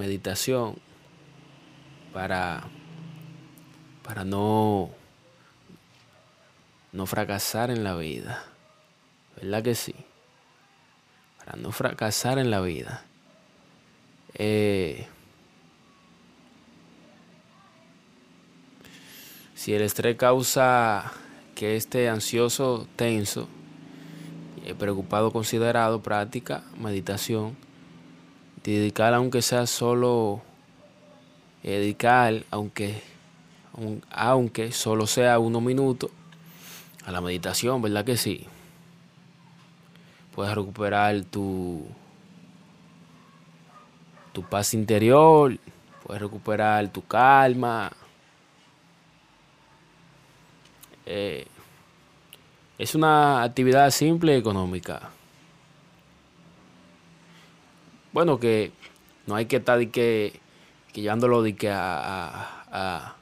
meditación para, para no, no fracasar en la vida. ¿Verdad que sí? Para no fracasar en la vida. Eh, si el estrés causa que esté ansioso, tenso, eh, preocupado, considerado, práctica, meditación, dedicar aunque sea solo, eh, dedicar aunque, aunque solo sea unos minutos a la meditación, ¿verdad que sí? Puedes recuperar tu, tu paz interior, puedes recuperar tu calma. Eh, es una actividad simple y económica. Bueno, que no hay que estar que, que llevándolo de que a, a,